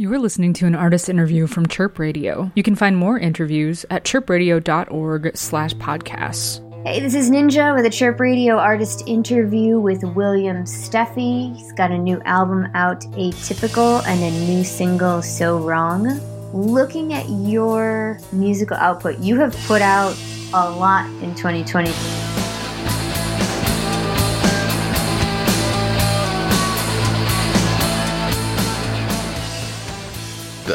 You are listening to an artist interview from Chirp Radio. You can find more interviews at chirpradio.org slash podcasts. Hey, this is Ninja with a Chirp Radio artist interview with William Steffey. He's got a new album out, Atypical, and a new single, So Wrong. Looking at your musical output, you have put out a lot in 2020.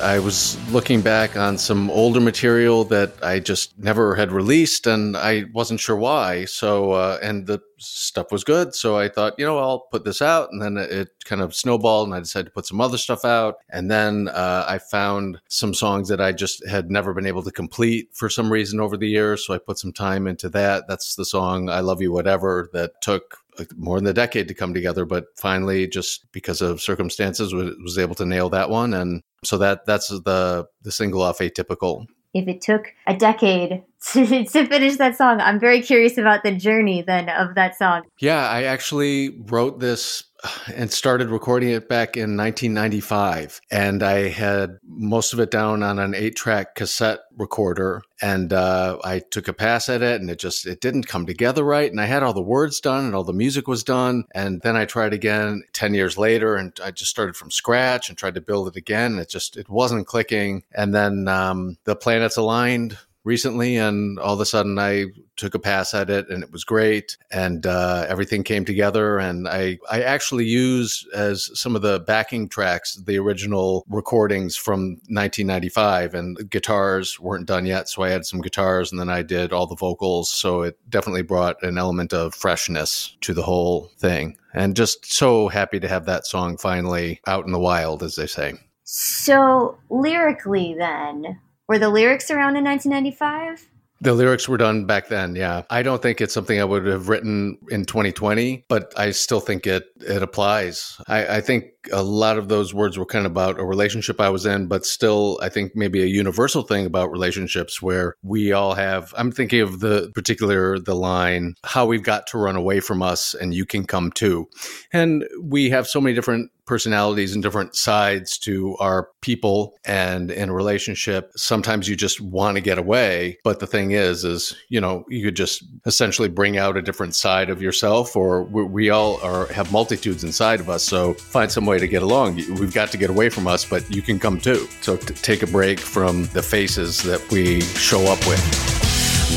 I was looking back on some older material that I just never had released, and I wasn't sure why. So, uh, and the stuff was good. So I thought, you know, I'll put this out. And then it kind of snowballed, and I decided to put some other stuff out. And then uh, I found some songs that I just had never been able to complete for some reason over the years. So I put some time into that. That's the song I Love You Whatever that took more than a decade to come together, but finally, just because of circumstances, was able to nail that one. And so that that's the the single off atypical. If it took a decade to, to finish that song, I'm very curious about the journey then of that song. Yeah, I actually wrote this and started recording it back in 1995. And I had most of it down on an eight track cassette recorder. And uh, I took a pass at it and it just, it didn't come together right. And I had all the words done and all the music was done. And then I tried again 10 years later and I just started from scratch and tried to build it again. It just, it wasn't clicking. And then um, the planets aligned recently, and all of a sudden I took a pass at it, and it was great, and uh, everything came together. And I I actually used as some of the backing tracks the original recordings from 1995, and guitars weren't done yet, so I had some guitars, and then I did all the vocals. So it definitely brought an element of freshness to the whole thing, and just so happy to have that song finally out in the wild, as they say. So lyrically, then, were the lyrics around in 1995? The lyrics were done back then, yeah. I don't think it's something I would have written in 2020, but I still think it it applies. I, I, think a lot of those words were kind of about a relationship I was in, but still, I think maybe a universal thing about relationships where we all have. I'm thinking of the particular the line, "How we've got to run away from us, and you can come too," and we have so many different personalities and different sides to our people and in a relationship sometimes you just want to get away but the thing is is you know you could just essentially bring out a different side of yourself or we, we all are have multitudes inside of us so find some way to get along we've got to get away from us but you can come too so t- take a break from the faces that we show up with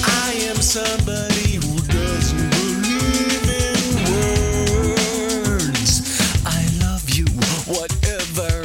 I am somebody who doesn't believe in words. I love you, whatever.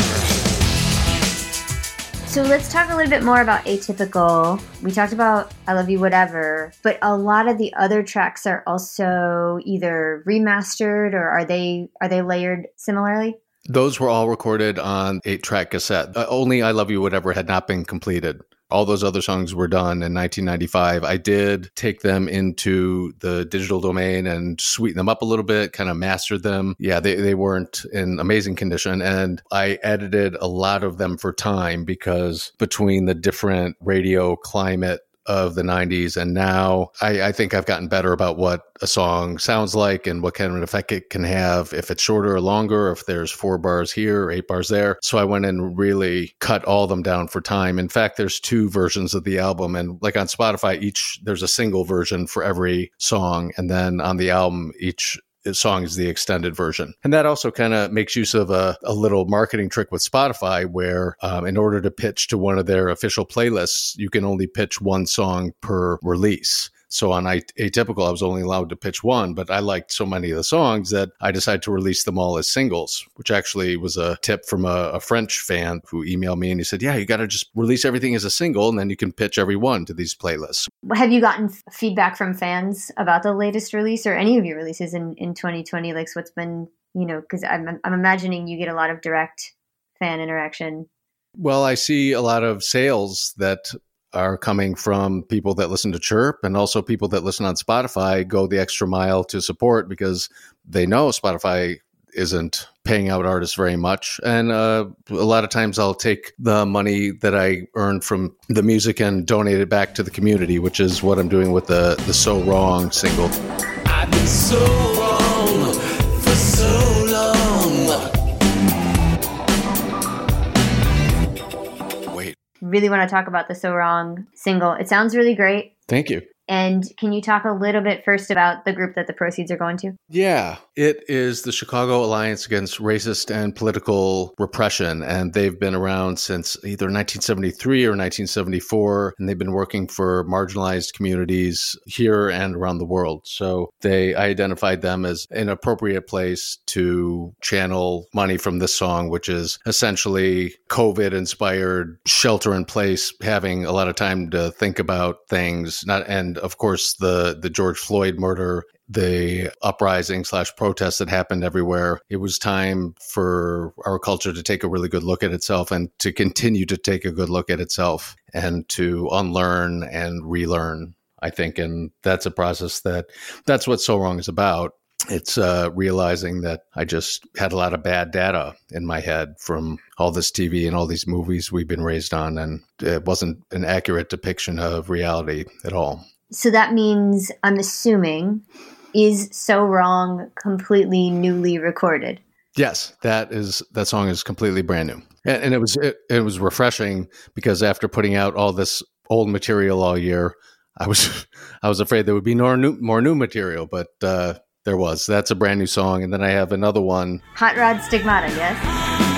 So let's talk a little bit more about Atypical. We talked about I Love You Whatever, but a lot of the other tracks are also either remastered or are they are they layered similarly? Those were all recorded on eight track cassette. Uh, only I Love You Whatever had not been completed all those other songs were done in 1995. I did take them into the digital domain and sweeten them up a little bit, kind of mastered them. Yeah, they, they weren't in amazing condition. And I edited a lot of them for time because between the different radio climate of the 90s and now I, I, think i've gotten better about what a song sounds like and what kind of effect it can have if it's shorter or longer if there's four bars here or eight bars there. So i went and really cut all them down for time. In fact there's two versions of the album and like on spotify each there's a single version for every song. And then on the album each song is the extended version. And that also kind of makes use of a, a, little marketing trick with Spotify where, um, in order to pitch to one of their official playlists, you can only pitch one song per release. So on Atypical, I was only allowed to pitch one, but I liked so many of the songs that I decided to release them all as singles, which actually was a tip from a, a French fan who emailed me and he said, Yeah, you got to just release everything as a single and then you can pitch every one to these playlists. Have you gotten feedback from fans about the latest release or any of your releases in, in 2020? Like, what's been, you know, because I'm, I'm imagining you get a lot of direct fan interaction. Well, I see a lot of sales that are coming from people that listen to Chirp and also people that listen on Spotify go the extra mile to support because they know Spotify isn't paying out artists very much. And uh, a lot of times I'll take the money that I earn from the music and donate it back to the community, which is what I'm doing with the, the So Wrong single. Really want to talk about the So Wrong single. It sounds really great. Thank you. And can you talk a little bit first about the group that the proceeds are going to? Yeah, it is the Chicago Alliance Against Racist and Political Repression. And they've been around since either 1973 or 1974. And they've been working for marginalized communities here and around the world. So they identified them as an appropriate place to channel money from this song, which is essentially COVID inspired shelter in place, having a lot of time to think about things, not and of course, the the George Floyd murder, the uprising slash protests that happened everywhere. It was time for our culture to take a really good look at itself and to continue to take a good look at itself and to unlearn and relearn. I think, and that's a process that that's what So Wrong is about it's uh, realizing that I just had a lot of bad data in my head from all this TV and all these movies we've been raised on, and it wasn't an accurate depiction of reality at all. So that means, I'm assuming, is So Wrong completely newly recorded? Yes, that is that song is completely brand new, and, and it was it, it was refreshing because after putting out all this old material all year, I was I was afraid there would be more new more new material, but uh, there was. That's a brand new song, and then I have another one. Hot Rod Stigmata, yes.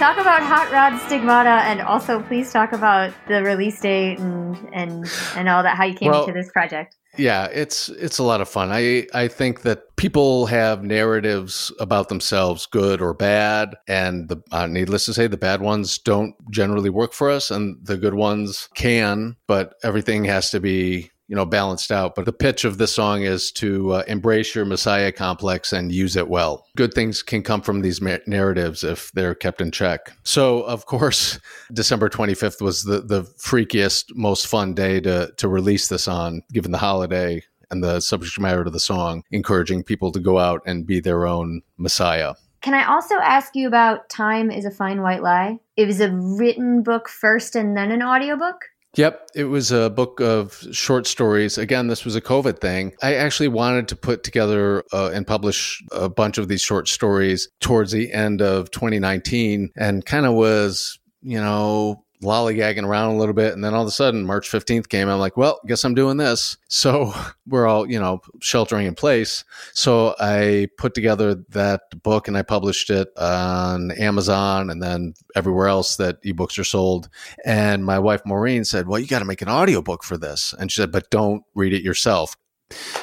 Talk about Hot Rod Stigmata, and also please talk about the release date and and and all that. How you came well, into this project. Yeah, it's it's a lot of fun. I I think that people have narratives about themselves, good or bad, and the uh, needless to say, the bad ones don't generally work for us, and the good ones can. But everything has to be you know balanced out but the pitch of this song is to uh, embrace your messiah complex and use it well good things can come from these ma- narratives if they're kept in check so of course december 25th was the the freakiest most fun day to to release this on given the holiday and the subject matter of the song encouraging people to go out and be their own messiah can I also ask you about Time is a Fine White Lie? It was a written book first and then an audiobook? Yep, it was a book of short stories. Again, this was a COVID thing. I actually wanted to put together uh, and publish a bunch of these short stories towards the end of 2019 and kind of was, you know, lollygagging around a little bit. And then all of a sudden, March 15th came. I'm like, well, guess I'm doing this. So we're all, you know, sheltering in place. So I put together that book and I published it on Amazon and then everywhere else that ebooks are sold. And my wife, Maureen, said, well, you got to make an audiobook for this. And she said, but don't read it yourself.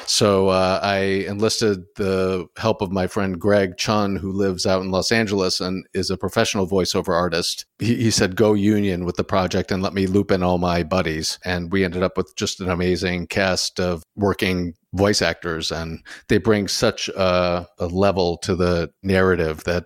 So uh, I enlisted the help of my friend Greg Chun, who lives out in Los Angeles and is a professional voiceover artist. He, he, said, "Go union with the project and let me loop in all my buddies." And we ended up with just an amazing cast of working voice actors and they bring such a, a level to the narrative that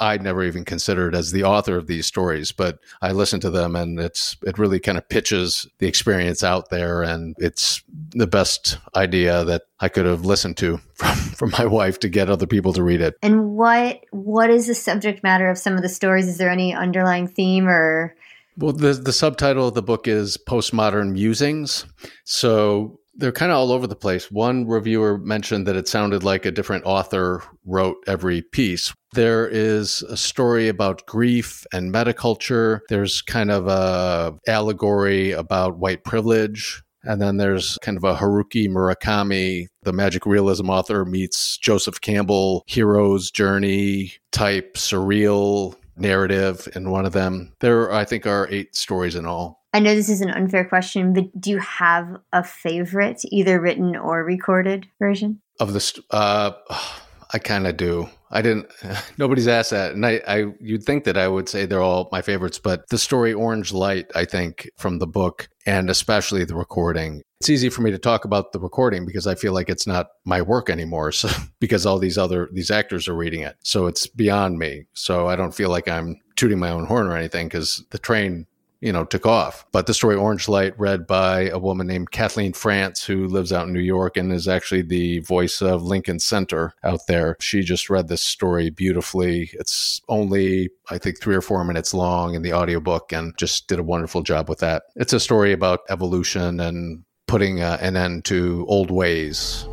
I, would never even considered as the author of these stories but i listen to them and it's it really kind of pitches the experience out there and it's the best idea that i could have listened to from, from my wife to get other people to read it and what what is the subject matter of some of the stories is there any underlying theme or well, the the subtitle of the book is Postmodern Musings. So they're kind of all over the place. One reviewer mentioned that it sounded like a different author wrote every piece. There is a story about grief and metaculture. There's kind of a allegory about white privilege. And then there's kind of a Haruki Murakami, the magic realism author, meets Joseph Campbell, hero's journey type surreal narrative in one of them. There, I think, are eight stories in all. I know this is an unfair question, but do you have a favorite, either written or recorded version of this? Uh, I kind of do. I didn't. Nobody's asked that, and I, I, you'd think that I would say they're all my favorites, but the story "Orange Light," I think, from the book, and especially the recording. It's easy for me to talk about the recording because I feel like it's not my work anymore. So because all these other these actors are reading it, so it's beyond me. So I don't feel like I'm tooting my own horn or anything because the train you know, took off. But the story Orange Light, read by a woman named Kathleen France, who lives out in New York and is actually the voice of Lincoln Center out there. She just read this story beautifully. It's only, I think, three or four minutes long in the audiobook and just did a wonderful job with that. It's a story about evolution and putting uh, an end to old ways.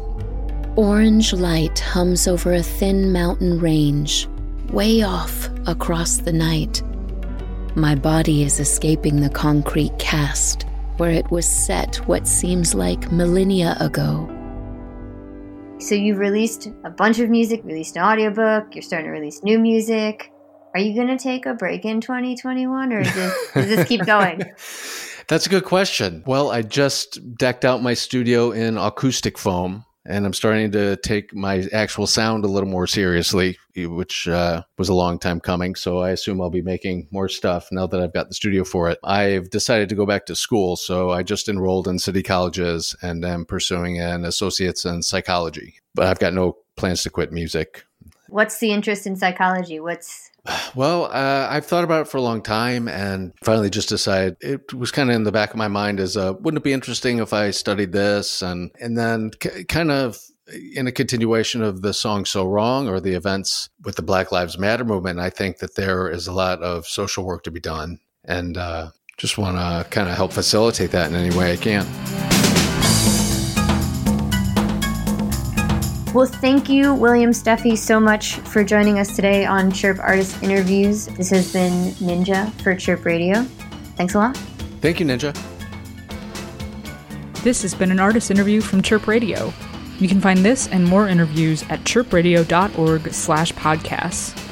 Orange light hums over a thin mountain range, way off across the night. My body is escaping the concrete cast where it was set what seems like millennia ago. So you've released a bunch of music, released an audiobook, you're starting to release new music. Are you going to take a break in 2021 or this, does this keep going? That's a good question. Well, I just decked out my studio in acoustic foam and I'm starting to take my actual sound a little more seriously, which uh, was a long time coming. So I assume I'll be making more stuff now that I've got the studio for it. I've decided to go back to school, so I just enrolled in city colleges and am pursuing an associate's in psychology. But I've got no plans to quit music. What's the interest in psychology? What's well, uh, I've thought about it for a long time and finally just decided it was kind of in the back of my mind as a, wouldn't it be interesting if I studied this? And, and then c- kind of in a continuation of the song So Wrong or the events with the Black Lives Matter movement, I think that there is a lot of social work to be done and uh, just want to kind of help facilitate that in any way I can. Well, thank you, William Steffey, so much for joining us today on Chirp Artist Interviews. This has been Ninja for Chirp Radio. Thanks a lot. Thank you, Ninja. This has been an artist interview from Chirp Radio. You can find this and more interviews at chirpradio.org slash podcasts.